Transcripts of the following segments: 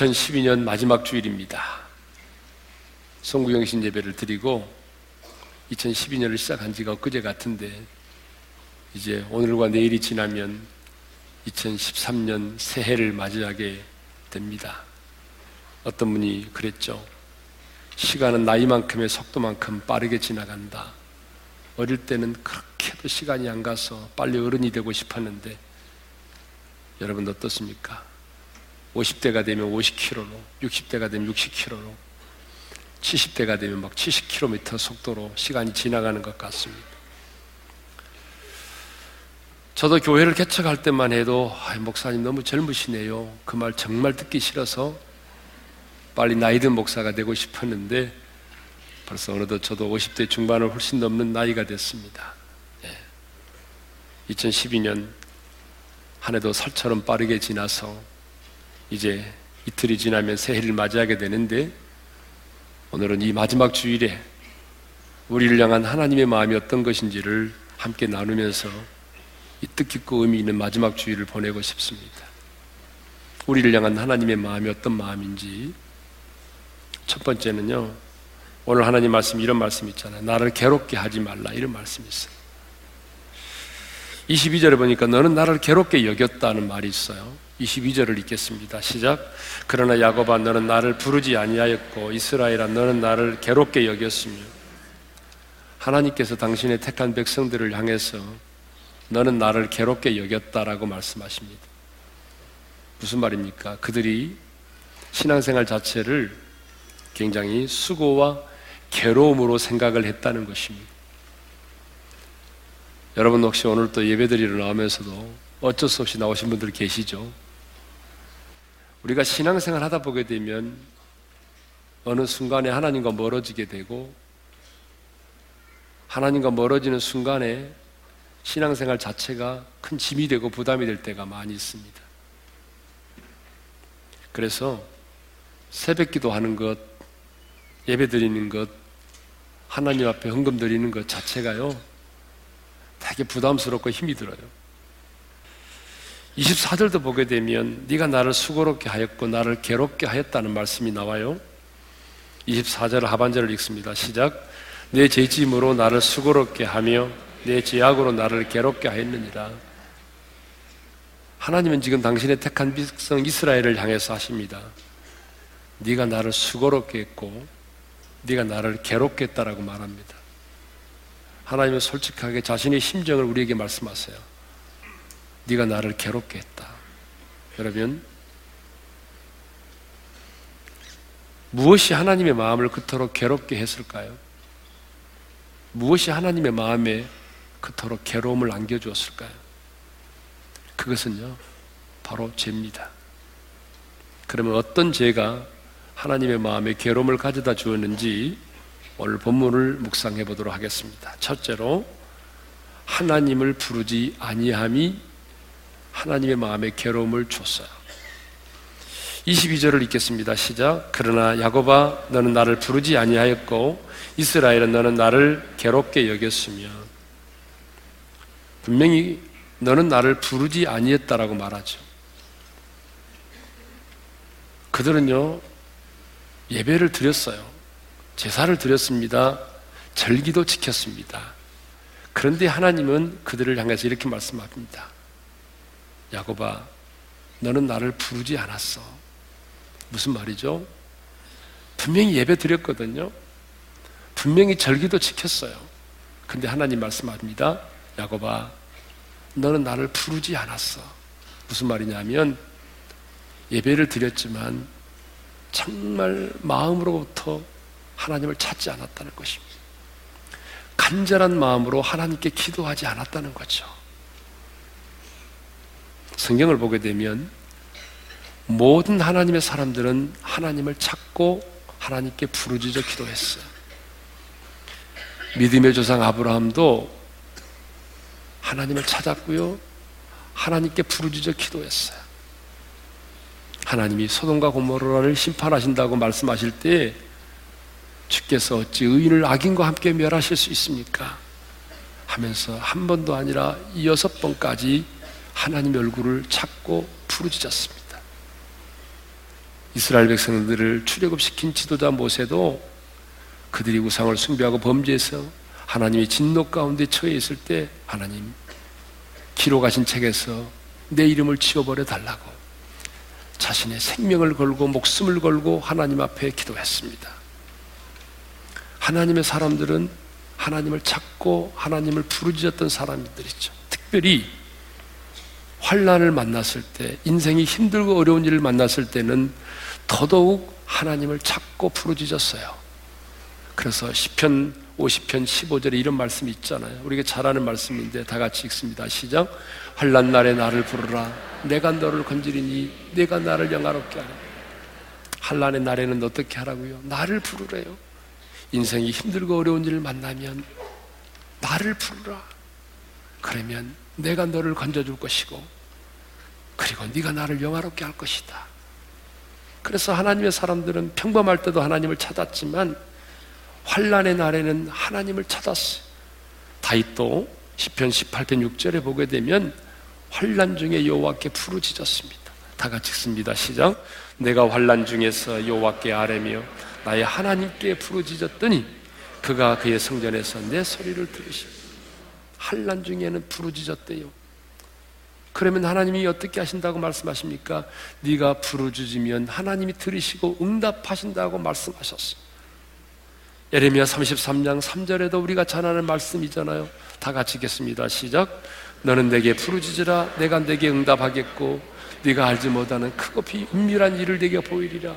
2012년 마지막 주일입니다. 송구영신 예배를 드리고 2012년을 시작한 지가 엊그제 같은데 이제 오늘과 내일이 지나면 2013년 새해를 맞이하게 됩니다. 어떤 분이 그랬죠. 시간은 나이만큼의 속도만큼 빠르게 지나간다. 어릴 때는 그렇게도 시간이 안 가서 빨리 어른이 되고 싶었는데 여러분 어떻습니까? 50대가 되면 50km로, 60대가 되면 60km로, 70대가 되면 막 70km 속도로 시간이 지나가는 것 같습니다. 저도 교회를 개척할 때만 해도 아, 목사님 너무 젊으시네요. 그 말 정말 듣기 싫어서 빨리 나이 든 목사가 되고 싶었는데 벌써 어느덧 저도 50대 중반을 훨씬 넘는 나이가 됐습니다. 예. 2012년 한 해도 살처럼 빠르게 지나서 이제 이틀이 지나면 새해를 맞이하게 되는데 오늘은 이 마지막 주일에 우리를 향한 하나님의 마음이 어떤 것인지를 함께 나누면서 이 뜻깊고 의미 있는 마지막 주일을 보내고 싶습니다. 우리를 향한 하나님의 마음이 어떤 마음인지 첫 번째는요. 오늘 하나님 말씀 이런 말씀 있잖아요. 나를 괴롭게 하지 말라 이런 말씀이 있어요. 22절에 보니까 너는 나를 괴롭게 여겼다는 말이 있어요. 22절을 읽겠습니다. 시작. 그러나 야곱아 너는 나를 부르지 아니하였고 이스라엘아 너는 나를 괴롭게 여겼으며 하나님께서 당신의 택한 백성들을 향해서 너는 나를 괴롭게 여겼다라고 말씀하십니다. 무슨 말입니까? 그들이 신앙생활 자체를 굉장히 수고와 괴로움으로 생각을 했다는 것입니다. 여러분 혹시 오늘 또 예배드리러 나오면서도 어쩔 수 없이 나오신 분들 계시죠? 우리가 신앙생활 하다 보게 되면 어느 순간에 하나님과 멀어지게 되고 하나님과 멀어지는 순간에 신앙생활 자체가 큰 짐이 되고 부담이 될 때가 많이 있습니다. 그래서 새벽 기도하는 것, 예배 드리는 것, 하나님 앞에 헌금 드리는 것 자체가요, 되게 부담스럽고 힘이 들어요. 24절도 보게 되면 네가 나를 수고롭게 하였고 나를 괴롭게 하였다는 말씀이 나와요. 24절 하반절을 읽습니다. 시작. 내 죄짐으로 나를 수고롭게 하며 내 죄악으로 나를 괴롭게 하였느니라. 하나님은 지금 당신의 택한 백성 이스라엘을 향해서 하십니다. 네가 나를 수고롭게 했고 네가 나를 괴롭게 했다라고 말합니다. 하나님은 솔직하게 자신의 심정을 우리에게 말씀하세요. 네가 나를 괴롭게 했다. 여러분 무엇이 하나님의 마음을 그토록 괴롭게 했을까요? 무엇이 하나님의 마음에 그토록 괴로움을 안겨주었을까요? 그것은요, 바로 죄입니다. 그러면 어떤 죄가 하나님의 마음에 괴로움을 가져다 주었는지 오늘 본문을 묵상해 보도록 하겠습니다. 첫째로 하나님을 부르지 아니함이 하나님의 마음에 괴로움을 줬어요. 22절을 읽겠습니다. 시작. 그러나 야곱아 너는 나를 부르지 아니하였고 이스라엘은 너는 나를 괴롭게 여겼으며 분명히 너는 나를 부르지 아니했다라고 말하죠. 그들은요 예배를 드렸어요. 제사를 드렸습니다. 절기도 지켰습니다. 그런데 하나님은 그들을 향해서 이렇게 말씀합니다. 야곱아, 너는 나를 부르지 않았어. 무슨 말이죠? 분명히 예배 드렸거든요. 분명히 절기도 지켰어요. 근데 하나님 말씀합니다. 야곱아, 너는 나를 부르지 않았어. 무슨 말이냐면 예배를 드렸지만 정말 마음으로부터 하나님을 찾지 않았다는 것입니다. 간절한 마음으로 하나님께 기도하지 않았다는 거죠. 성경을 보게 되면 모든 하나님의 사람들은 하나님을 찾고 하나님께 부르짖어 기도했어요. 믿음의 조상 아브라함도 하나님을 찾았고요. 하나님께 부르짖어 기도했어요. 하나님이 소돔과 고모라를 심판하신다고 말씀하실 때 주께서 어찌 의인을 악인과 함께 멸하실 수 있습니까? 하면서 한 번도 아니라 여섯 번까지 하나님의 얼굴을 찾고 부르짖었습니다. 이스라엘 백성들을 출애굽시킨 지도자 모세도 그들이 우상을 숭배하고 범죄해서 하나님이 진노 가운데 처해 있을 때 하나님 기록하신 책에서 내 이름을 지워버려 달라고 자신의 생명을 걸고 목숨을 걸고 하나님 앞에 기도했습니다. 하나님의 사람들은 하나님을 찾고 하나님을 부르짖었던 사람들이죠. 특별히 환란을 만났을 때, 인생이 힘들고 어려운 일을 만났을 때는 더더욱 하나님을 찾고 부르짖었어요. 그래서 시편 50편 15절에 이런 말씀이 있잖아요. 우리가 잘 아는 말씀인데 다 같이 읽습니다. 시작. 환란 날에 나를 부르라. 내가 너를 건지리니 내가 나를 영화롭게 하라. 환란의 날에는 어떻게 하라고요? 나를 부르래요. 인생이 힘들고 어려운 일을 만나면 나를 부르라. 그러면 내가 너를 건져줄 것이고 그리고 네가 나를 영화롭게 할 것이다. 그래서 하나님의 사람들은 평범할 때도 하나님을 찾았지만 환란의 날에는 하나님을 찾았어요. 다윗도 시편 18편 6절에 보게 되면 환란 중에 여호와께 부르짖었습니다. 다 같이 읽습니다. 시작. 내가 환란 중에서 여호와께 아뢰며 나의 하나님께 부르짖었더니 그가 그의 성전에서 내 소리를 들으시고 환란 중에는 부르짖었대요. 그러면 하나님이 어떻게 하신다고 말씀하십니까? 네가 부르짖으면 하나님이 들으시고 응답하신다고 말씀하셨어요. 예레미야 33장 3절에도 우리가 전하는 말씀이잖아요. 다 같이 읽겠습니다. 시작. 너는 내게 부르짖으라 내가 내게 응답하겠고 네가 알지 못하는 크고 비 은밀한 일을 내게 보이리라.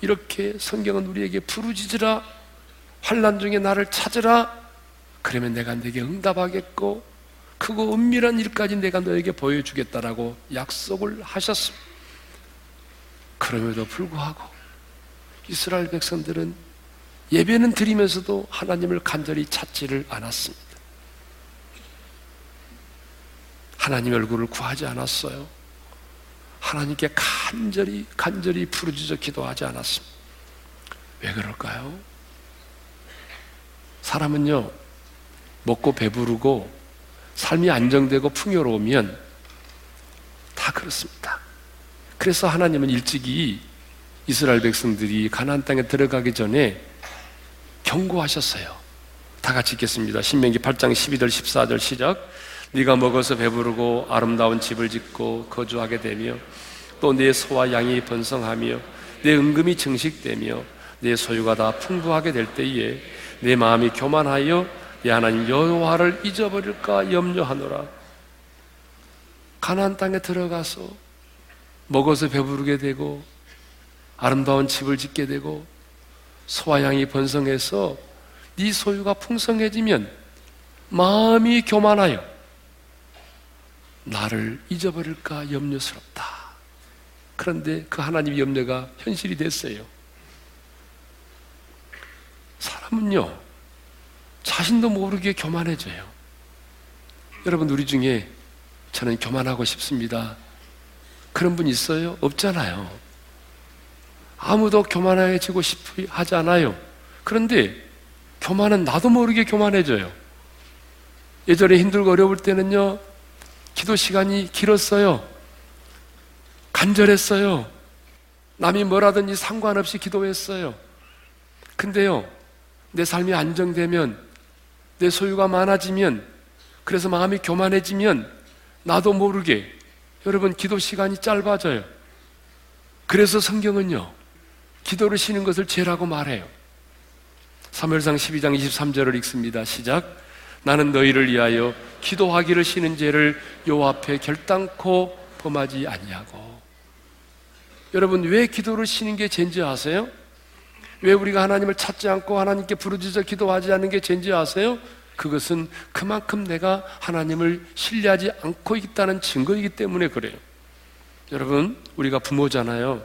이렇게 성경은 우리에게 부르짖으라 환란 중에 나를 찾으라 그러면 내가 내게 응답하겠고 크고 은밀한 일까지 내가 너에게 보여주겠다라고 약속을 하셨습니다. 그럼에도 불구하고 이스라엘 백성들은 예배는 드리면서도 하나님을 간절히 찾지를 않았습니다. 하나님 얼굴을 구하지 않았어요. 하나님께 간절히 간절히 부르짖어 기도하지 않았습니다. 왜 그럴까요? 사람은요 먹고 배부르고 삶이 안정되고 풍요로우면 다 그렇습니다. 그래서 하나님은 일찍이 이스라엘 백성들이 가나안 땅에 들어가기 전에 경고하셨어요. 다 같이 읽겠습니다. 신명기 8장 12절 14절 시작. 네가 먹어서 배부르고 아름다운 집을 짓고 거주하게 되며 또내 소와 양이 번성하며 내 은금이 증식되며 내 소유가 다 풍부하게 될 때에 내 마음이 교만하여 내 하나님 여호와를 잊어버릴까 염려하노라. 가나안 땅에 들어가서 먹어서 배부르게 되고 아름다운 집을 짓게 되고 소와 양이 번성해서 네 소유가 풍성해지면 마음이 교만하여 나를 잊어버릴까 염려스럽다. 그런데 그 하나님의 염려가 현실이 됐어요. 사람은요, 자신도 모르게 교만해져요. 여러분, 우리 중에 저는 교만하고 싶습니다. 그런 분 있어요? 없잖아요. 아무도 교만해지고 싶어 하지 않아요. 그런데 교만은 나도 모르게 교만해져요. 예전에 힘들고 어려울 때는요, 기도 시간이 길었어요. 간절했어요. 남이 뭐라든지 상관없이 기도했어요. 근데요, 내 삶이 안정되면, 내 소유가 많아지면, 그래서 마음이 교만해지면, 나도 모르게, 여러분, 기도 시간이 짧아져요. 그래서 성경은요, 기도를 쉬는 것을 죄라고 말해요. 3월상 12장 23절을 읽습니다. 시작. 나는 너희를 위하여 기도하기를 쉬는 죄를 요 앞에 결단코 범하지 아니하고. 여러분 왜 기도를 쉬는 게 죄인지 아세요? 왜 우리가 하나님을 찾지 않고 하나님께 부르짖어 기도하지 않는 게 죄인지 아세요? 그것은 그만큼 내가 하나님을 신뢰하지 않고 있다는 증거이기 때문에 그래요. 여러분, 우리가 부모잖아요.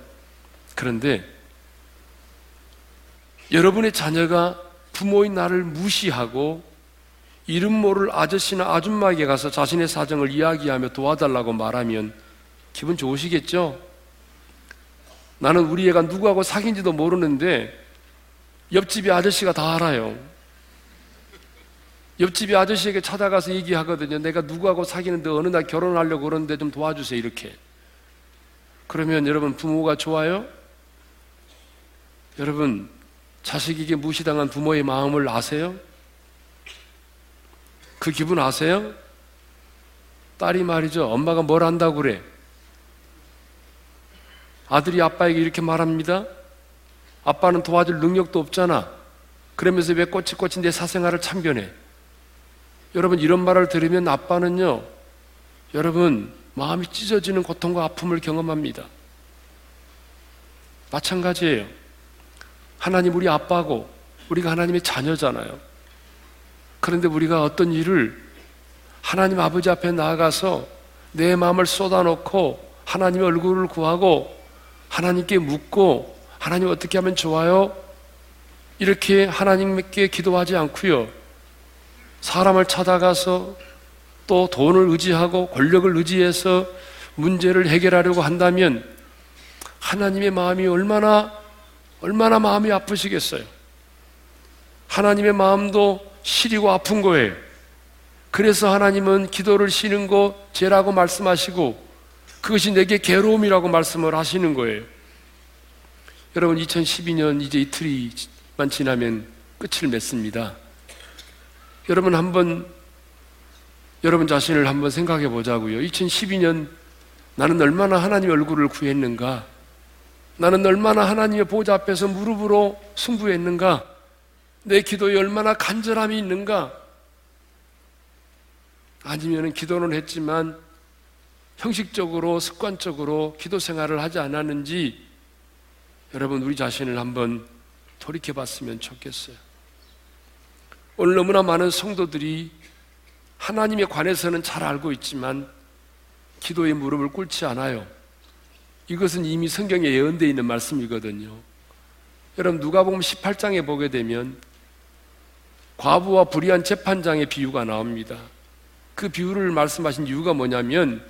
그런데 여러분의 자녀가 부모인 나를 무시하고 이름 모를 아저씨나 아줌마에게 가서 자신의 사정을 이야기하며 도와달라고 말하면 기분 좋으시겠죠? 나는 우리 애가 누구하고 사귄지도 모르는데 옆집이 아저씨가 다 알아요. 옆집이 아저씨에게 찾아가서 얘기하거든요. 내가 누구하고 사귀는데 어느 날 결혼하려고 그러는데 좀 도와주세요. 이렇게. 그러면 여러분 부모가 좋아요? 여러분 자식에게 무시당한 부모의 마음을 아세요? 그 기분 아세요? 딸이 말이죠. 엄마가 뭘 한다고 그래? 아들이 아빠에게 이렇게 말합니다. 아빠는 도와줄 능력도 없잖아. 그러면서 왜 꼬치꼬치 내 사생활을 참견해? 여러분, 이런 말을 들으면 아빠는요, 여러분, 마음이 찢어지는 고통과 아픔을 경험합니다. 마찬가지예요. 하나님 우리 아빠고, 우리가 하나님의 자녀잖아요. 그런데 우리가 어떤 일을 하나님 아버지 앞에 나아가서 내 마음을 쏟아놓고 하나님의 얼굴을 구하고 하나님께 묻고 하나님 어떻게 하면 좋아요? 이렇게 하나님께 기도하지 않고요. 사람을 찾아가서 또 돈을 의지하고 권력을 의지해서 문제를 해결하려고 한다면 하나님의 마음이 얼마나 얼마나 마음이 아프시겠어요. 하나님의 마음도 시리고 아픈 거예요. 그래서 하나님은 기도를 쉬는 거 죄라고 말씀하시고 그것이 내게 괴로움이라고 말씀을 하시는 거예요. 여러분 2012년 이제 이틀이만 지나면 끝을 맺습니다. 여러분 한번 여러분 자신을 한번 생각해 보자고요. 2012년 나는 얼마나 하나님의 얼굴을 구했는가? 나는 얼마나 하나님의 보좌 앞에서 무릎으로 승부했는가? 내 기도에 얼마나 간절함이 있는가? 아니면 기도는 했지만 형식적으로 습관적으로 기도 생활을 하지 않았는지 여러분 우리 자신을 한번 돌이켜 봤으면 좋겠어요. 오늘 너무나 많은 성도들이 하나님에 관해서는 잘 알고 있지만 기도의 무릎을 꿇지 않아요. 이것은 이미 성경에 예언되어 있는 말씀이거든요. 여러분 누가복음 18장에 보게 되면 과부와 불의한 재판장의 비유가 나옵니다. 그 비유를 말씀하신 이유가 뭐냐면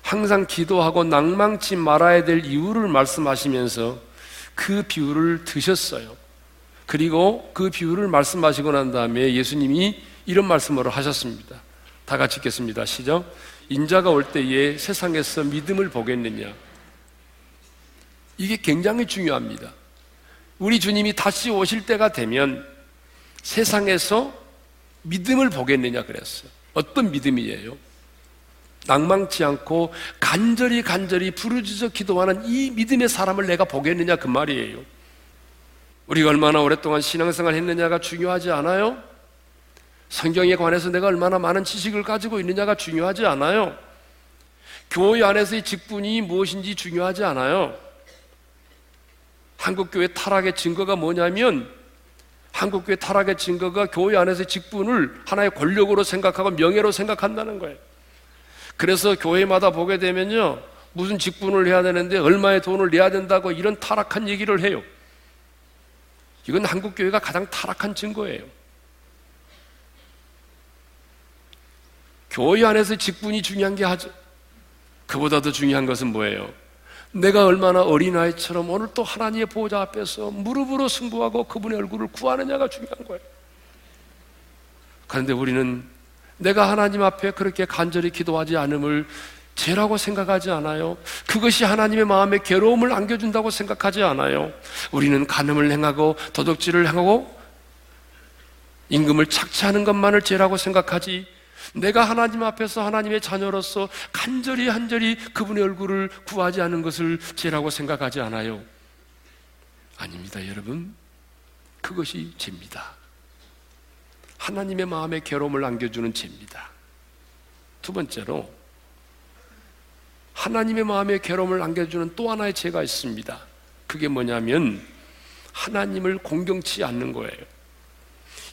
항상 기도하고 낭망치 말아야 될 이유를 말씀하시면서 그 비유를 드셨어요. 그리고 그 비유를 말씀하시고 난 다음에 예수님이 이런 말씀을 하셨습니다. 다 같이 읽겠습니다. 시작. 인자가 올 때에 세상에서 믿음을 보겠느냐? 이게 굉장히 중요합니다. 우리 주님이 다시 오실 때가 되면 세상에서 믿음을 보겠느냐 그랬어요. 어떤 믿음이에요? 낭망치 않고 간절히 간절히 부르짖어 기도하는 이 믿음의 사람을 내가 보겠느냐 그 말이에요. 우리가 얼마나 오랫동안 신앙생활 했느냐가 중요하지 않아요? 성경에 관해서 내가 얼마나 많은 지식을 가지고 있느냐가 중요하지 않아요? 교회 안에서의 직분이 무엇인지 중요하지 않아요? 한국교회 타락의 증거가 뭐냐면 한국교회 타락의 증거가 교회 안에서의 직분을 하나의 권력으로 생각하고 명예로 생각한다는 거예요. 그래서 교회마다 보게 되면요. 무슨 직분을 해야 되는데 얼마의 돈을 내야 된다고 이런 타락한 얘기를 해요. 이건 한국 교회가 가장 타락한 증거예요. 교회 안에서 직분이 중요한 게 하죠. 그보다 더 중요한 것은 뭐예요? 내가 얼마나 어린아이처럼 오늘 또 하나님의 보호자 앞에서 무릎으로 승부하고 그분의 얼굴을 구하느냐가 중요한 거예요. 그런데 우리는 내가 하나님 앞에 그렇게 간절히 기도하지 않음을 죄라고 생각하지 않아요. 그것이 하나님의 마음에 괴로움을 안겨준다고 생각하지 않아요. 우리는 간음을 행하고 도덕질을 행하고 임금을 착취하는 것만을 죄라고 생각하지 내가 하나님 앞에서 하나님의 자녀로서 간절히 한절히 그분의 얼굴을 구하지 않은 것을 죄라고 생각하지 않아요. 아닙니다, 여러분. 그것이 죄입니다. 하나님의 마음에 괴로움을 안겨주는 죄입니다. 두 번째로 하나님의 마음에 괴로움을 안겨주는 또 하나의 죄가 있습니다. 그게 뭐냐면 하나님을 공경치 않는 거예요.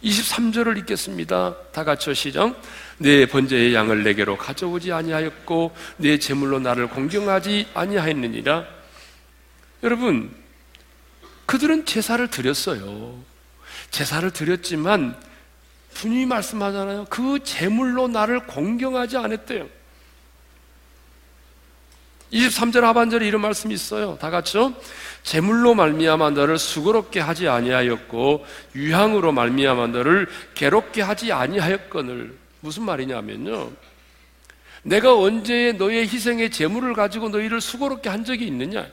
23절을 읽겠습니다. 다 같이 시작. 내 번제의 양을 내게로 가져오지 아니하였고 내 제물로 나를 공경하지 아니하였느니라. 여러분, 그들은 제사를 드렸어요. 제사를 드렸지만 분명히 말씀하잖아요. 그 제물로 나를 공경하지 않았대요. 23절 하반절에 이런 말씀이 있어요. 다 같이요. 제물로 말미암아 너를 수고롭게 하지 아니하였고 유향으로 말미암아 너를 괴롭게 하지 아니하였거늘 무슨 말이냐면요. 내가 언제 너의 희생의 재물을 가지고 너희를 수고롭게 한 적이 있느냐?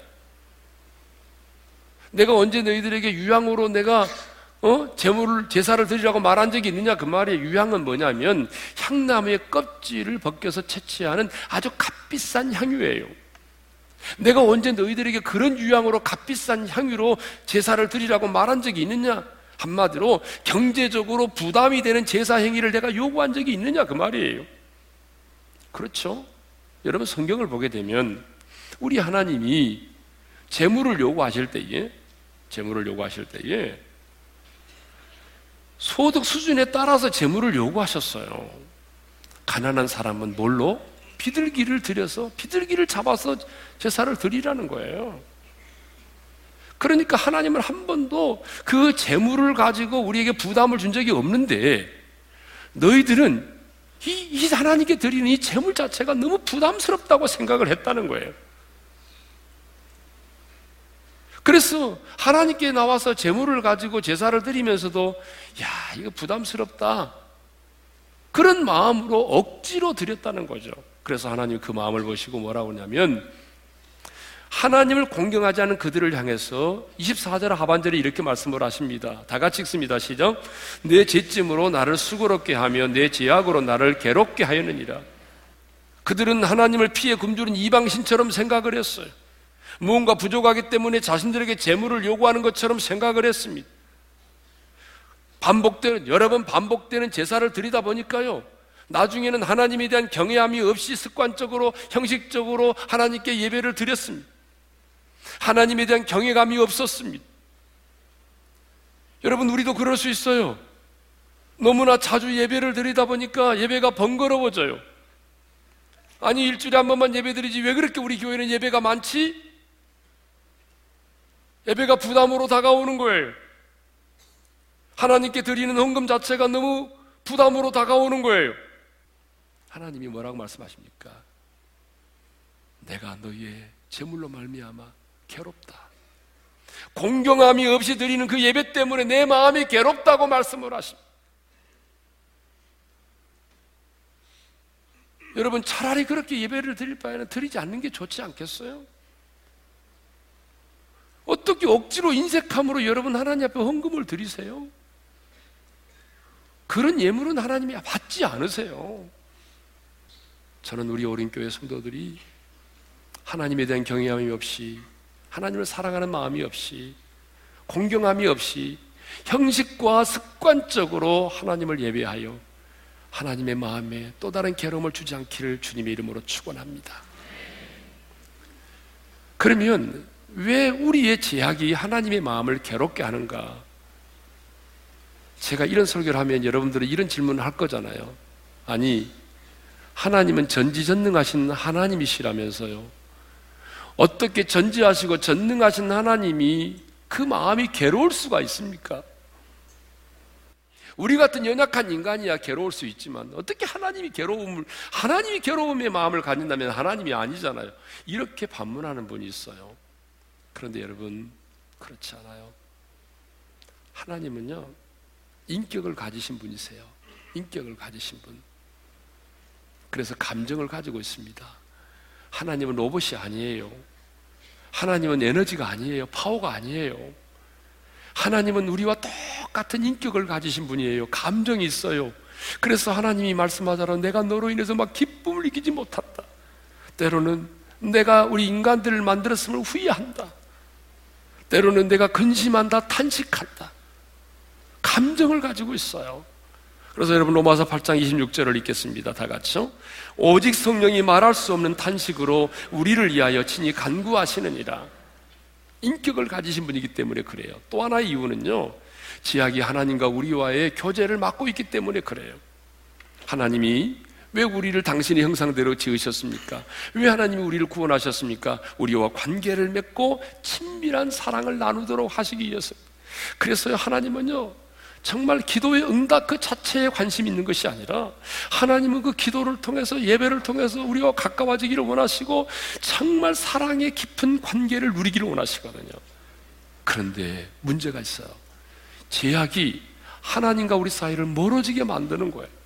내가 언제 너희들에게 유향으로 내가 어? 재물을 제사를 드리라고 말한 적이 있느냐 그 말의 유향은 뭐냐면 향나무의 껍질을 벗겨서 채취하는 아주 값비싼 향유예요. 내가 언제 너희들에게 그런 유향으로 값비싼 향유로 제사를 드리라고 말한 적이 있느냐? 한마디로 경제적으로 부담이 되는 제사 행위를 내가 요구한 적이 있느냐 그 말이에요. 그렇죠? 여러분 성경을 보게 되면 우리 하나님이 재물을 요구하실 때에 재물을 요구하실 때에 소득 수준에 따라서 재물을 요구하셨어요. 가난한 사람은 뭘로? 비둘기를 들여서 비둘기를 잡아서 제사를 드리라는 거예요. 그러니까 하나님은 한 번도 그 재물을 가지고 우리에게 부담을 준 적이 없는데 너희들은 이, 이 하나님께 드리는 이 재물 자체가 너무 부담스럽다고 생각을 했다는 거예요. 그래서 하나님께 나와서 재물을 가지고 제사를 드리면서도 야, 이거 부담스럽다. 그런 마음으로 억지로 드렸다는 거죠. 그래서 하나님 그 마음을 보시고 뭐라고 하냐면 하나님을 공경하지 않은 그들을 향해서 24절 하반절에 이렇게 말씀을 하십니다. 다 같이 읽습니다. 시작. 내 죄짐으로 나를 수고롭게 하며 내 죄악으로 나를 괴롭게 하였느니라. 그들은 하나님을 피해 굶주린 이방신처럼 생각을 했어요. 무언가 부족하기 때문에 자신들에게 재물을 요구하는 것처럼 생각을 했습니다. 반복되는, 여러 번 반복되는 제사를 드리다 보니까요. 나중에는 하나님에 대한 경외함이 없이 습관적으로, 형식적으로 하나님께 예배를 드렸습니다. 하나님에 대한 경외감이 없었습니다. 여러분, 우리도 그럴 수 있어요. 너무나 자주 예배를 드리다 보니까 예배가 번거로워져요. 아니, 일주일에 한 번만 예배 드리지 왜 그렇게 우리 교회는 예배가 많지? 예배가 부담으로 다가오는 거예요. 하나님께 드리는 헌금 자체가 너무 부담으로 다가오는 거예요. 하나님이 뭐라고 말씀하십니까? 내가 너희의 제물로 말미암아 괴롭다. 공경함이 없이 드리는 그 예배 때문에 내 마음이 괴롭다고 말씀을 하십니다. 여러분 차라리 그렇게 예배를 드릴 바에는 드리지 않는 게 좋지 않겠어요? 어떻게 억지로 인색함으로 여러분 하나님 앞에 헌금을 드리세요? 그런 예물은 하나님이 받지 않으세요. 저는 우리 어린 교회 성도들이 하나님에 대한 경외함이 없이 하나님을 사랑하는 마음이 없이 공경함이 없이 형식과 습관적으로 하나님을 예배하여 하나님의 마음에 또 다른 괴로움을 주지 않기를 주님의 이름으로 축원합니다. 그러면 왜 우리의 제약이 하나님의 마음을 괴롭게 하는가? 제가 이런 설교를 하면 여러분들은 이런 질문을 할 거잖아요. 아니, 하나님은 전지전능하신 하나님이시라면서요. 어떻게 전지하시고 전능하신 하나님이 그 마음이 괴로울 수가 있습니까? 우리 같은 연약한 인간이야 괴로울 수 있지만 어떻게 하나님이 괴로움을 하나님이 괴로움의 마음을 가진다면 하나님이 아니잖아요. 이렇게 반문하는 분이 있어요. 그런데 여러분, 그렇지 않아요. 하나님은요, 인격을 가지신 분이세요. 인격을 가지신 분. 그래서 감정을 가지고 있습니다. 하나님은 로봇이 아니에요. 하나님은 에너지가 아니에요. 파워가 아니에요. 하나님은 우리와 똑같은 인격을 가지신 분이에요. 감정이 있어요. 그래서 하나님이 말씀하자로 내가 너로 인해서 막 기쁨을 느끼지 못한다. 때로는 내가 우리 인간들을 만들었음을 후회한다. 때로는 내가 근심한다, 탄식한다. 감정을 가지고 있어요. 그래서 여러분 로마서 8장 26절을 읽겠습니다. 다 같이요. 오직 성령이 말할 수 없는 탄식으로 우리를 위하여 친히 간구하시느니라. 인격을 가지신 분이기 때문에 그래요. 또 하나의 이유는요. 지약이 하나님과 우리와의 교제를 맡고 있기 때문에 그래요. 하나님이 왜 우리를 당신의 형상대로 지으셨습니까? 왜 하나님이 우리를 구원하셨습니까? 우리와 관계를 맺고 친밀한 사랑을 나누도록 하시기 위해서. 그래서 하나님은요, 정말 기도의 응답 그 자체에 관심 있는 것이 아니라 하나님은 그 기도를 통해서 예배를 통해서 우리와 가까워지기를 원하시고 정말 사랑의 깊은 관계를 누리기를 원하시거든요. 그런데 문제가 있어요. 제약이 하나님과 우리 사이를 멀어지게 만드는 거예요.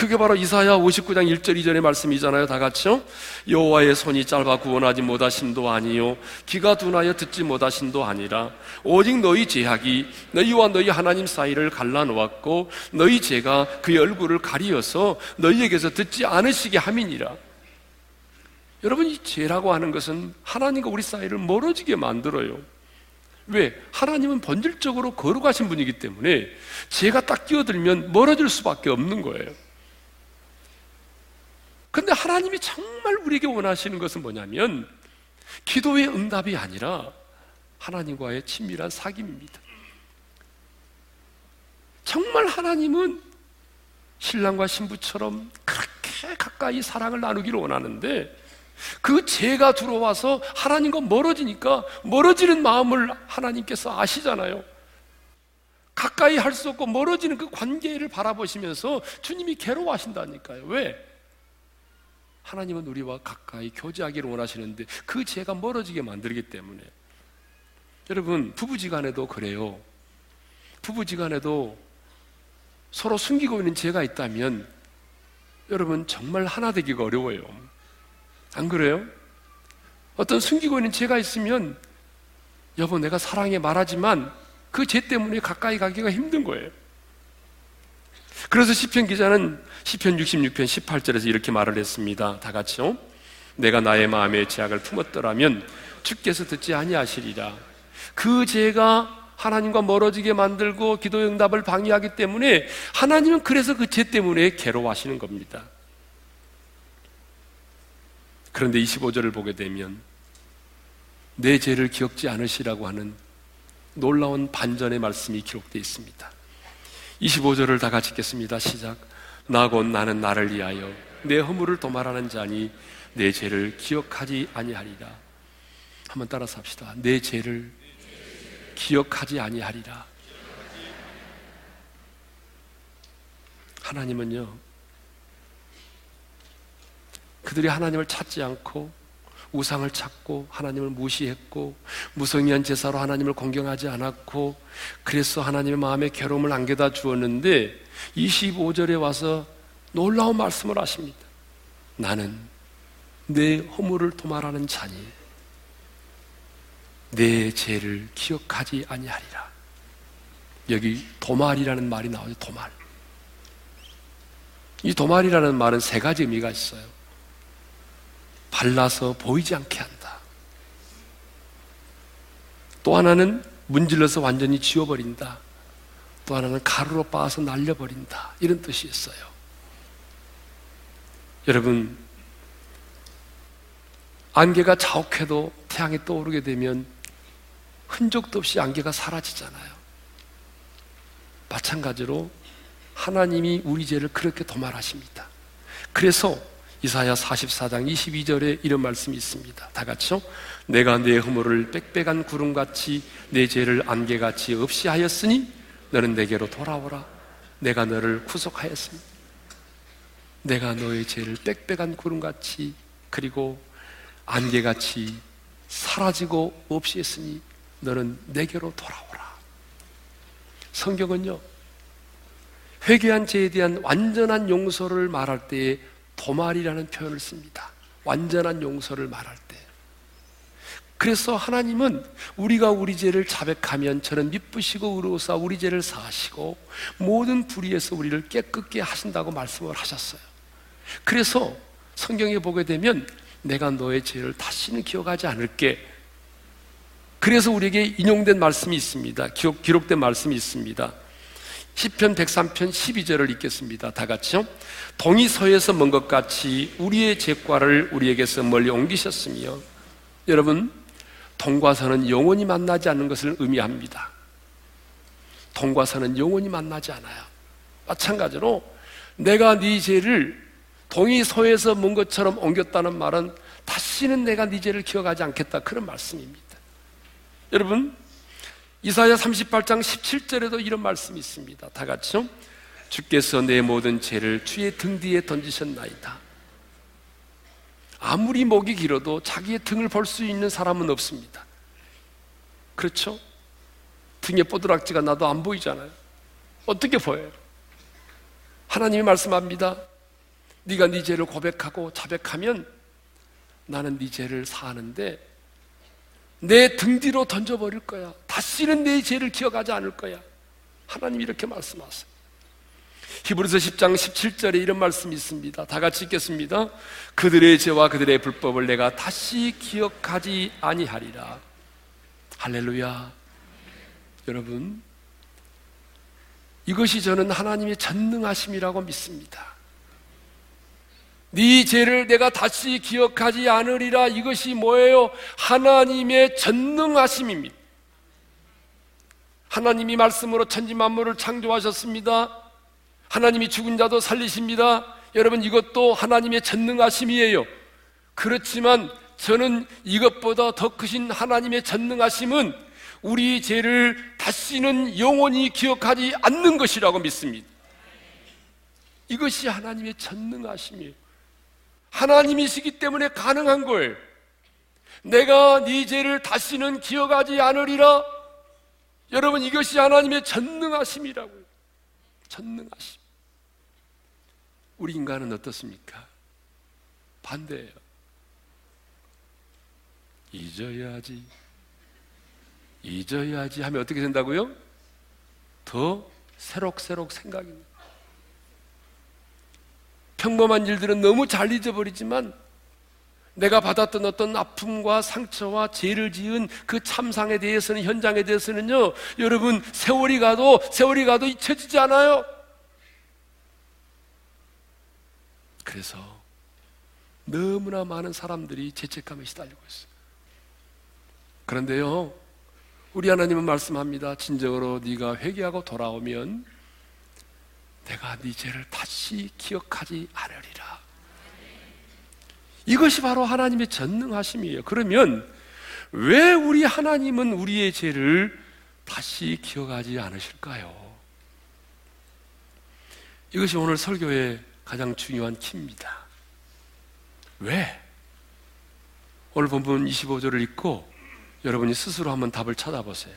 그게 바로 이사야 59장 1절 2절의 말씀이잖아요. 다 같이요. 여호와의 손이 짧아 구원하지 못하심도 아니요 귀가 둔하여 듣지 못하심도 아니라 오직 너희 제약이 너희와 너희 하나님 사이를 갈라 놓았고 너희 죄가 그의 얼굴을 가리어서 너희에게서 듣지 않으시게 함이니라. 여러분 이 죄라고 하는 것은 하나님과 우리 사이를 멀어지게 만들어요. 왜? 하나님은 본질적으로 거룩하신 분이기 때문에 죄가 딱 끼어들면 멀어질 수밖에 없는 거예요. 근데 하나님이 정말 우리에게 원하시는 것은 뭐냐면 기도의 응답이 아니라 하나님과의 친밀한 사귐입니다. 정말 하나님은 신랑과 신부처럼 그렇게 가까이 사랑을 나누기를 원하는데 그 죄가 들어와서 하나님과 멀어지니까 멀어지는 마음을 하나님께서 아시잖아요. 가까이 할 수 없고 멀어지는 그 관계를 바라보시면서 주님이 괴로워하신다니까요. 왜? 하나님은 우리와 가까이 교제하기를 원하시는데 그 죄가 멀어지게 만들기 때문에 여러분 부부지간에도 그래요. 부부지간에도 서로 숨기고 있는 죄가 있다면 여러분 정말 하나 되기가 어려워요. 안 그래요? 어떤 숨기고 있는 죄가 있으면 여보 내가 사랑해 말하지만 그 죄 때문에 가까이 가기가 힘든 거예요. 그래서 시편 기자는 시편 66편 18절에서 이렇게 말을 했습니다. 다 같이요. 내가 나의 마음에 제약을 품었더라면 주께서 듣지 아니하시리라. 그 죄가 하나님과 멀어지게 만들고 기도 응답을 방해하기 때문에 하나님은 그래서 그 죄 때문에 괴로워하시는 겁니다. 그런데 25절을 보게 되면 내 죄를 기억지 않으시라고 하는 놀라운 반전의 말씀이 기록되어 있습니다. 25절을 다 같이 읽겠습니다. 시작. 나곧 나는 나를 위하여 내 허물을 도말하는 자니 내 죄를 기억하지 아니하리라. 한번 따라서 합시다. 내 죄를 기억하지 아니하리라. 하나님은요, 그들이 하나님을 찾지 않고 우상을 찾고 하나님을 무시했고 무성의한 제사로 하나님을 공경하지 않았고 그래서 하나님의 마음에 괴로움을 안겨다 주었는데 25절에 와서 놀라운 말씀을 하십니다. 나는 내 허물을 도말하는 자니 내 죄를 기억하지 아니하리라. 여기 도말이라는 말이 나오죠. 도말. 이 도말이라는 말은 세 가지 의미가 있어요. 발라서 보이지 않게 한다. 또 하나는 문질러서 완전히 지워버린다. 또 하나는 가루로 빻아서 날려버린다. 이런 뜻이었어요. 여러분, 안개가 자욱해도 태양이 떠오르게 되면 흔적도 없이 안개가 사라지잖아요. 마찬가지로 하나님이 우리 죄를 그렇게 도말하십니다. 그래서 이사야 44장 22절에 이런 말씀이 있습니다. 다 같이요. 내가 내 허물을 빽빽한 구름같이 내 죄를 안개같이 없이 하였으니 너는 내게로 돌아오라. 내가 너를 구속하였습니다. 내가 너의 죄를 빽빽한 구름같이 그리고 안개같이 사라지고 없이 했으니 너는 내게로 돌아오라. 성경은요, 회개한 죄에 대한 완전한 용서를 말할 때에 도말이라는 표현을 씁니다. 완전한 용서를 말할 때. 그래서 하나님은 우리가 우리 죄를 자백하면 저는 미쁘시고 의로우사 우리 죄를 사하시고 모든 불의에서 우리를 깨끗게 하신다고 말씀을 하셨어요. 그래서 성경에 보게 되면 내가 너의 죄를 다시는 기억하지 않을게. 그래서 우리에게 인용된 말씀이 있습니다. 기록, 기록된 말씀이 있습니다. 10편 103편 12절을 읽겠습니다. 다 같이요. 동이 서에서 먼 것 같이 우리의 죄과를 우리에게서 멀리 옮기셨으며 여러분 동과 서는 영원히 만나지 않는 것을 의미합니다. 동과 서는 영원히 만나지 않아요. 마찬가지로 내가 네 죄를 동이 서에서 먼 것처럼 옮겼다는 말은 다시는 내가 네 죄를 기억하지 않겠다 그런 말씀입니다. 여러분 이사야 38장 17절에도 이런 말씀이 있습니다. 다 같이요. 주께서 내 모든 죄를 주의 등 뒤에 던지셨나이다. 아무리 목이 길어도 자기의 등을 볼 수 있는 사람은 없습니다. 그렇죠? 등에 뽀드락지가 나도 안 보이잖아요. 어떻게 보여요? 하나님이 말씀합니다. 네가 네 죄를 고백하고 자백하면 나는 네 죄를 사하는데 내 등 뒤로 던져버릴 거야. 다시는 내 죄를 기억하지 않을 거야. 하나님 이렇게 말씀하세요. 히브리서 10장 17절에 이런 말씀이 있습니다. 다 같이 읽겠습니다. 그들의 죄와 그들의 불법을 내가 다시 기억하지 아니하리라. 할렐루야. 여러분, 이것이 저는 하나님의 전능하심이라고 믿습니다. 네 죄를 내가 다시 기억하지 않으리라. 이것이 뭐예요? 하나님의 전능하심입니다. 하나님이 말씀으로 천지 만물을 창조하셨습니다. 하나님이 죽은 자도 살리십니다. 여러분 이것도 하나님의 전능하심이에요. 그렇지만 저는 이것보다 더 크신 하나님의 전능하심은 우리 죄를 다시는 영원히 기억하지 않는 것이라고 믿습니다. 이것이 하나님의 전능하심이에요. 하나님이시기 때문에 가능한 걸 내가 네 죄를 다시는 기억하지 않으리라. 여러분 이것이 하나님의 전능하심이라고요. 전능하심. 우리 인간은 어떻습니까? 반대예요. 잊어야지. 잊어야지 하면 어떻게 된다고요? 더 새록새록 생각입니다. 평범한 일들은 너무 잘 잊어버리지만 내가 받았던 어떤 아픔과 상처와 죄를 지은 그 참상에 대해서는 현장에 대해서는요 여러분 세월이 가도 세월이 가도 잊혀지지 않아요 그래서 너무나 많은 사람들이 죄책감에 시달리고 있어요. 그런데요, 우리 하나님은 말씀합니다. 진정으로 네가 회개하고 돌아오면 내가 네 죄를 다시 기억하지 않으리라. 이것이 바로 하나님의 전능하심이에요. 그러면 왜 우리 하나님은 우리의 죄를 다시 기억하지 않으실까요? 이것이 오늘 설교의 가장 중요한 키입니다. 왜? 오늘 본문 25절을 읽고 여러분이 스스로 한번 답을 찾아보세요.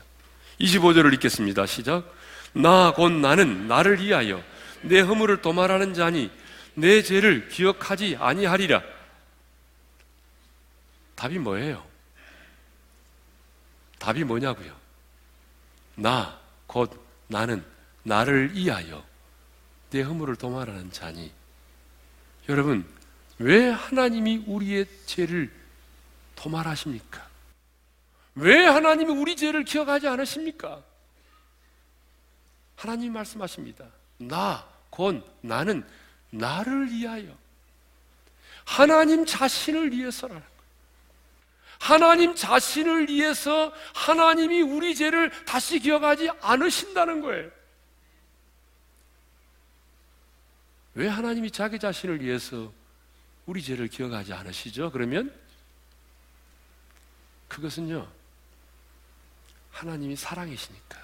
25절을 읽겠습니다. 시작. 나 곧 나는 나를 위하여 내 허물을 도말하는 자니 내 죄를 기억하지 아니하리라. 답이 뭐예요? 답이 뭐냐고요? 나, 곧 나는 나를 위하여 내 허물을 도말하는 자니 여러분, 왜 하나님이 우리의 죄를 도말하십니까? 왜 하나님이 우리 죄를 기억하지 않으십니까? 하나님 말씀하십니다. 나, 곧 나는 나를 위하여. 하나님 자신을 위해서라는 거예요. 하나님 자신을 위해서 하나님이 우리 죄를 다시 기억하지 않으신다는 거예요. 왜 하나님이 자기 자신을 위해서 우리 죄를 기억하지 않으시죠? 그러면 그것은요, 하나님이 사랑이시니까.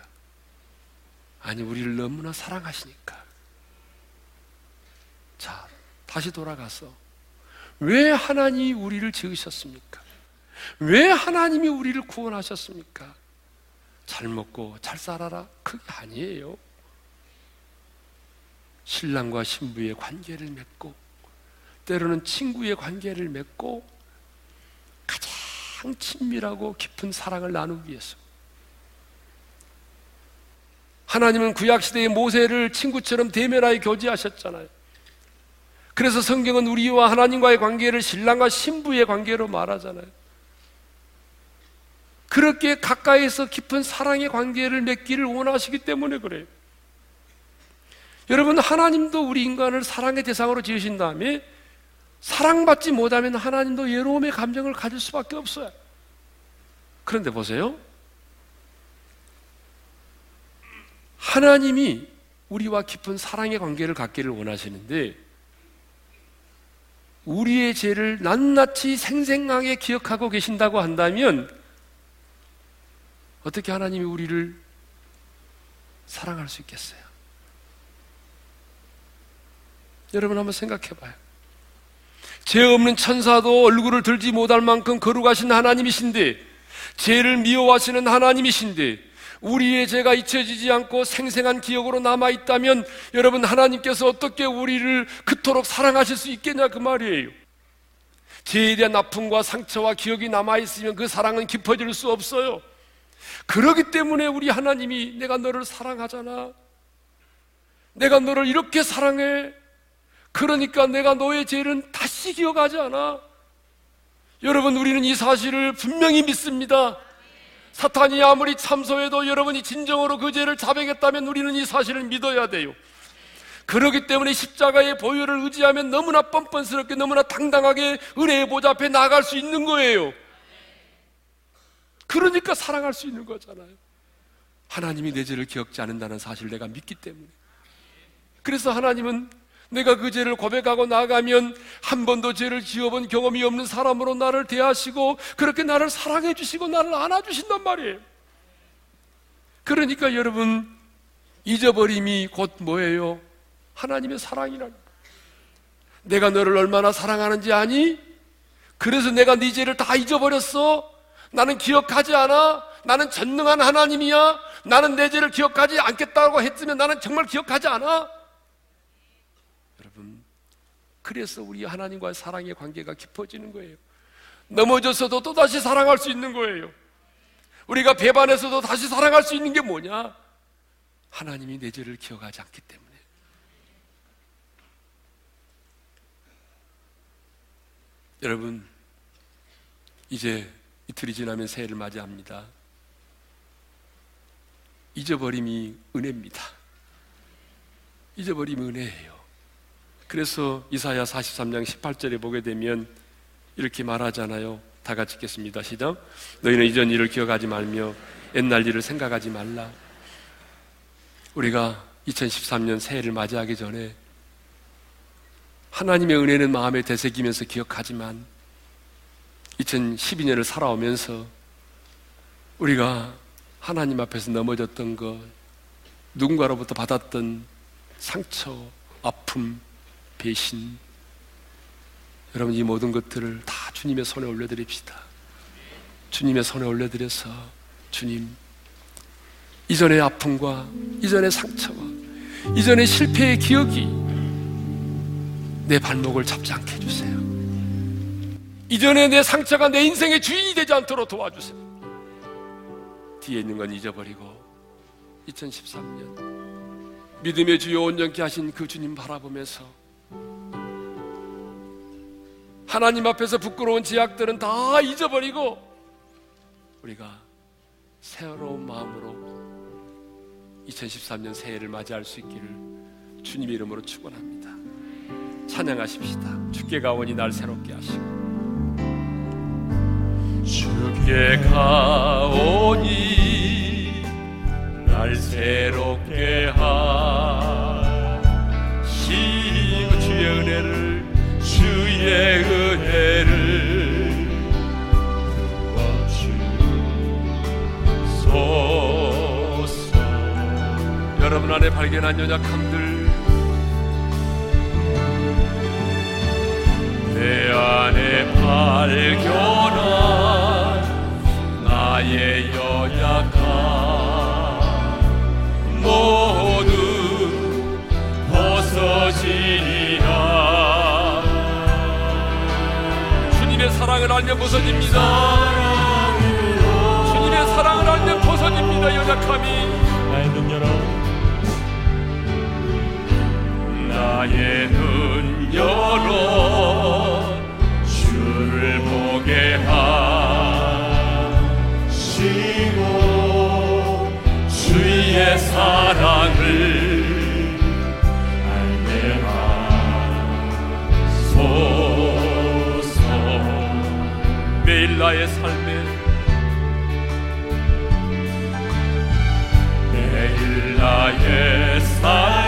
아니, 우리를 너무나 사랑하시니까. 자, 다시 돌아가서, 왜 하나님이 우리를 지으셨습니까? 왜 하나님이 우리를 구원하셨습니까? 잘 먹고 잘 살아라? 그게 아니에요. 신랑과 신부의 관계를 맺고 때로는 친구의 관계를 맺고 가장 친밀하고 깊은 사랑을 나누기 위해서 하나님은 구약 시대의 모세를 친구처럼 대면하여 교제하셨잖아요. 그래서 성경은 우리와 하나님과의 관계를 신랑과 신부의 관계로 말하잖아요. 그렇게 가까이서 깊은 사랑의 관계를 맺기를 원하시기 때문에 그래요. 여러분, 하나님도 우리 인간을 사랑의 대상으로 지으신 다음에 사랑받지 못하면 하나님도 예로움의 감정을 가질 수밖에 없어요. 그런데 보세요. 하나님이 우리와 깊은 사랑의 관계를 갖기를 원하시는데 우리의 죄를 낱낱이 생생하게 기억하고 계신다고 한다면 어떻게 하나님이 우리를 사랑할 수 있겠어요? 여러분 한번 생각해 봐요. 죄 없는 천사도 얼굴을 들지 못할 만큼 거룩하신 하나님이신데, 죄를 미워하시는 하나님이신데, 우리의 죄가 잊혀지지 않고 생생한 기억으로 남아 있다면 여러분 하나님께서 어떻게 우리를 그토록 사랑하실 수 있겠냐 그 말이에요. 죄에 대한 아픔과 상처와 기억이 남아 있으면 그 사랑은 깊어질 수 없어요. 그러기 때문에 우리 하나님이 내가 너를 사랑하잖아. 내가 너를 이렇게 사랑해. 그러니까 내가 너의 죄는 다시 기억하지 않아. 여러분, 우리는 이 사실을 분명히 믿습니다. 사탄이 아무리 참소해도 여러분이 진정으로 그 죄를 자백했다면 우리는 이 사실을 믿어야 돼요. 그러기 때문에 십자가의 보혈을 의지하면 너무나 뻔뻔스럽게 너무나 당당하게 은혜의 보좌 앞에 나갈 수 있는 거예요. 그러니까 사랑할 수 있는 거잖아요. 하나님이 내 죄를 기억지 않는다는 사실을 내가 믿기 때문에. 그래서 하나님은 내가 그 죄를 고백하고 나가면 한 번도 죄를 지어본 경험이 없는 사람으로 나를 대하시고 그렇게 나를 사랑해 주시고 나를 안아 주신단 말이에요. 그러니까 여러분, 잊어버림이 곧 뭐예요? 하나님의 사랑이라. 내가 너를 얼마나 사랑하는지 아니? 그래서 내가 네 죄를 다 잊어버렸어? 나는 기억하지 않아? 나는 전능한 하나님이야? 나는 내 죄를 기억하지 않겠다고 했으면 나는 정말 기억하지 않아? 그래서 우리 하나님과의 사랑의 관계가 깊어지는 거예요. 넘어졌어도 또다시 사랑할 수 있는 거예요. 우리가 배반해서도 다시 사랑할 수 있는 게 뭐냐? 하나님이 내 죄를 기억하지 않기 때문에. 여러분, 이제 이틀이 지나면 새해를 맞이합니다. 잊어버림이 은혜입니다. 잊어버림이 은혜예요. 그래서 이사야 43장 18절에 보게 되면 이렇게 말하잖아요. 다 같이 읽겠습니다. 시작. 너희는 이전 일을 기억하지 말며 옛날 일을 생각하지 말라. 우리가 2013년 새해를 맞이하기 전에 하나님의 은혜는 마음에 되새기면서 기억하지만 2012년을 살아오면서 우리가 하나님 앞에서 넘어졌던 것, 누군가로부터 받았던 상처, 아픔, 배신. 여러분 이 모든 것들을 다 주님의 손에 올려드립시다. 주님의 손에 올려드려서 주님 이전의 아픔과 이전의 상처와 이전의 실패의 기억이 내 발목을 잡지 않게 해주세요. 이전에 내 상처가 내 인생의 주인이 되지 않도록 도와주세요. 뒤에 있는 건 잊어버리고 2013년 믿음의 주요 온전케 하신 그 주님 바라보면서 하나님 앞에서 부끄러운 제약들은 다 잊어버리고 우리가 새로운 마음으로 2013년 새해를 맞이할 수 있기를 주님의 이름으로 축원합니다. 찬양하십시다. 주께 가오니 날 새롭게 하시고 주께 가오니 날 새롭게 하 주의 은혜를 도와주소서. 여러분 안에 발견한 연약함들 내 안에 발견한 사랑을 알면 벗어집니다. 주님의 사랑을 알면 벗어집니다. 연약함이 나의 눈 열어 나의 눈 열어 주를 보게 하시고 주의 사랑을 나의 삶에 매일 나의 삶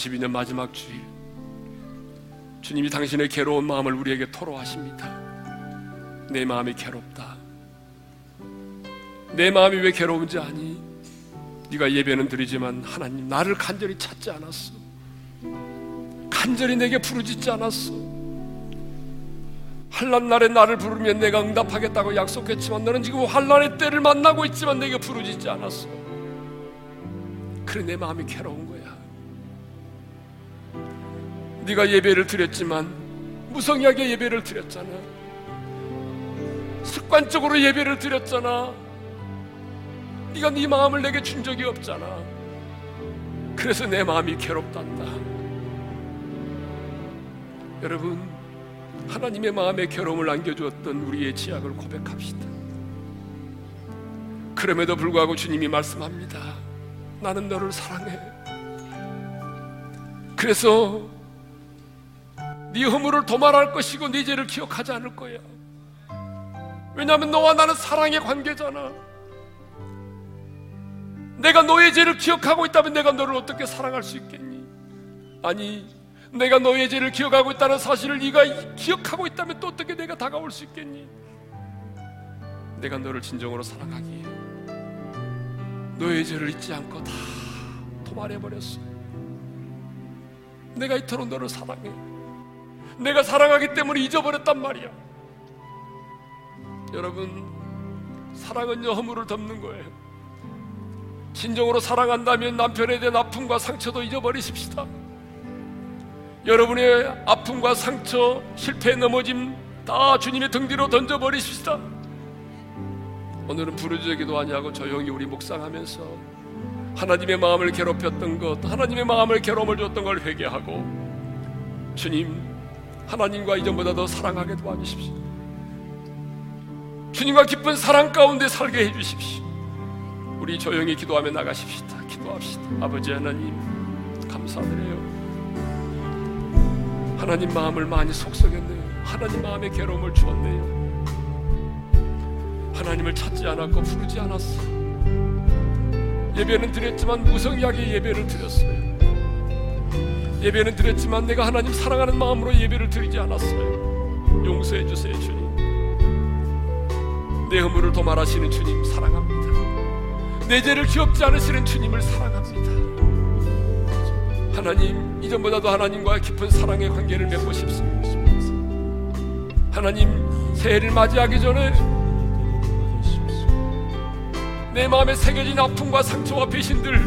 2012년 마지막 주일 주님이 당신의 괴로운 마음을 우리에게 토로하십니다. 내 마음이 괴롭다. 내 마음이 왜 괴로운지 아니? 네가 예배는 드리지만 하나님 나를 간절히 찾지 않았어. 간절히 내게 부르짖지 않았어. 환란 날에 나를 부르면 내가 응답하겠다고 약속했지만 너는 지금 환란의 때를 만나고 있지만 내게 부르짖지 않았어. 그래 내 마음이 괴로운 네가 예배를 드렸지만 무성하게 예배를 드렸잖아. 습관적으로 예배를 드렸잖아. 네가 네 마음을 내게 준 적이 없잖아. 그래서 내 마음이 괴롭단다. 여러분, 하나님의 마음에 괴로움을 안겨주었던 우리의 지약을 고백합시다. 그럼에도 불구하고 주님이 말씀합니다. 나는 너를 사랑해. 그래서 네 허물을 도말할 것이고 네 죄를 기억하지 않을 거야. 왜냐하면 너와 나는 사랑의 관계잖아. 내가 너의 죄를 기억하고 있다면 내가 너를 어떻게 사랑할 수 있겠니? 아니, 내가 너의 죄를 기억하고 있다는 사실을 네가 기억하고 있다면 또 어떻게 내가 다가올 수 있겠니? 내가 너를 진정으로 사랑하기에 너의 죄를 잊지 않고 다 도말해 버렸어. 내가 이토록 너를 사랑해. 내가 사랑하기 때문에 잊어버렸단 말이야. 여러분, 사랑은요, 허물을 덮는 거예요. 진정으로 사랑한다면 남편에 대한 아픔과 상처도 잊어버리십시다. 여러분의 아픔과 상처, 실패, 넘어짐 다 주님의 등 뒤로 던져버리십시다. 오늘은 부르짖기도 하냐고 조용히 우리 묵상하면서 하나님의 마음을 괴롭혔던 것, 하나님의 마음을 괴로움을 줬던 걸 회개하고 주님, 하나님과 이전보다 더 사랑하게 도와주십시오. 주님과 깊은 사랑 가운데 살게 해주십시오. 우리 조용히 기도하며 나가십시다. 기도합시다. 아버지 하나님, 감사드려요. 하나님 마음을 많이 속썩였네요. 하나님 마음에 괴로움을 주었네요. 하나님을 찾지 않았고 부르지 않았어. 예배는 드렸지만 무성하게 예배를 드렸어요. 예배는 드렸지만 내가 하나님 사랑하는 마음으로 예배를 드리지 않았어요. 용서해 주세요, 주님. 내 허물을 도말하시는 주님 사랑합니다. 내 죄를 기억지 않으시는 주님을 사랑합니다. 하나님, 이전보다도 하나님과 깊은 사랑의 관계를 맺고 싶습니다. 하나님, 새해를 맞이하기 전에 내 마음에 새겨진 아픔과 상처와 배신들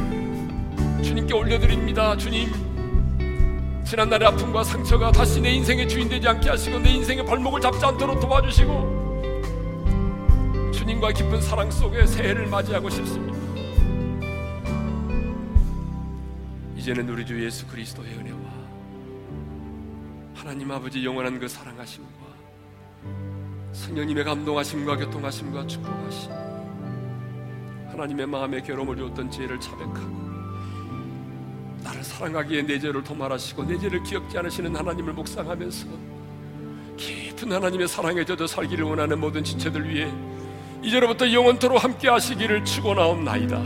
주님께 올려드립니다. 주님, 지난날의 아픔과 상처가 다시 내 인생의 주인 되지 않게 하시고 내 인생의 발목을 잡지 않도록 도와주시고 주님과 깊은 사랑 속에 새해를 맞이하고 싶습니다. 이제는 우리 주 예수 그리스도의 은혜와 하나님 아버지 영원한 그 사랑하심과 성령님의 감동하심과 교통하심과 축복하심 하나님의 마음에 괴로움을 주었던 죄를 자백하고 나를 사랑하기에 내 죄를 도말하시고 내 죄를 기억지 않으시는 하나님을 묵상하면서 깊은 하나님의 사랑에 젖어 살기를 원하는 모든 지체들 위해 이제로부터 영원토로 함께 하시기를 축원하옵나이다.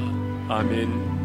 아멘.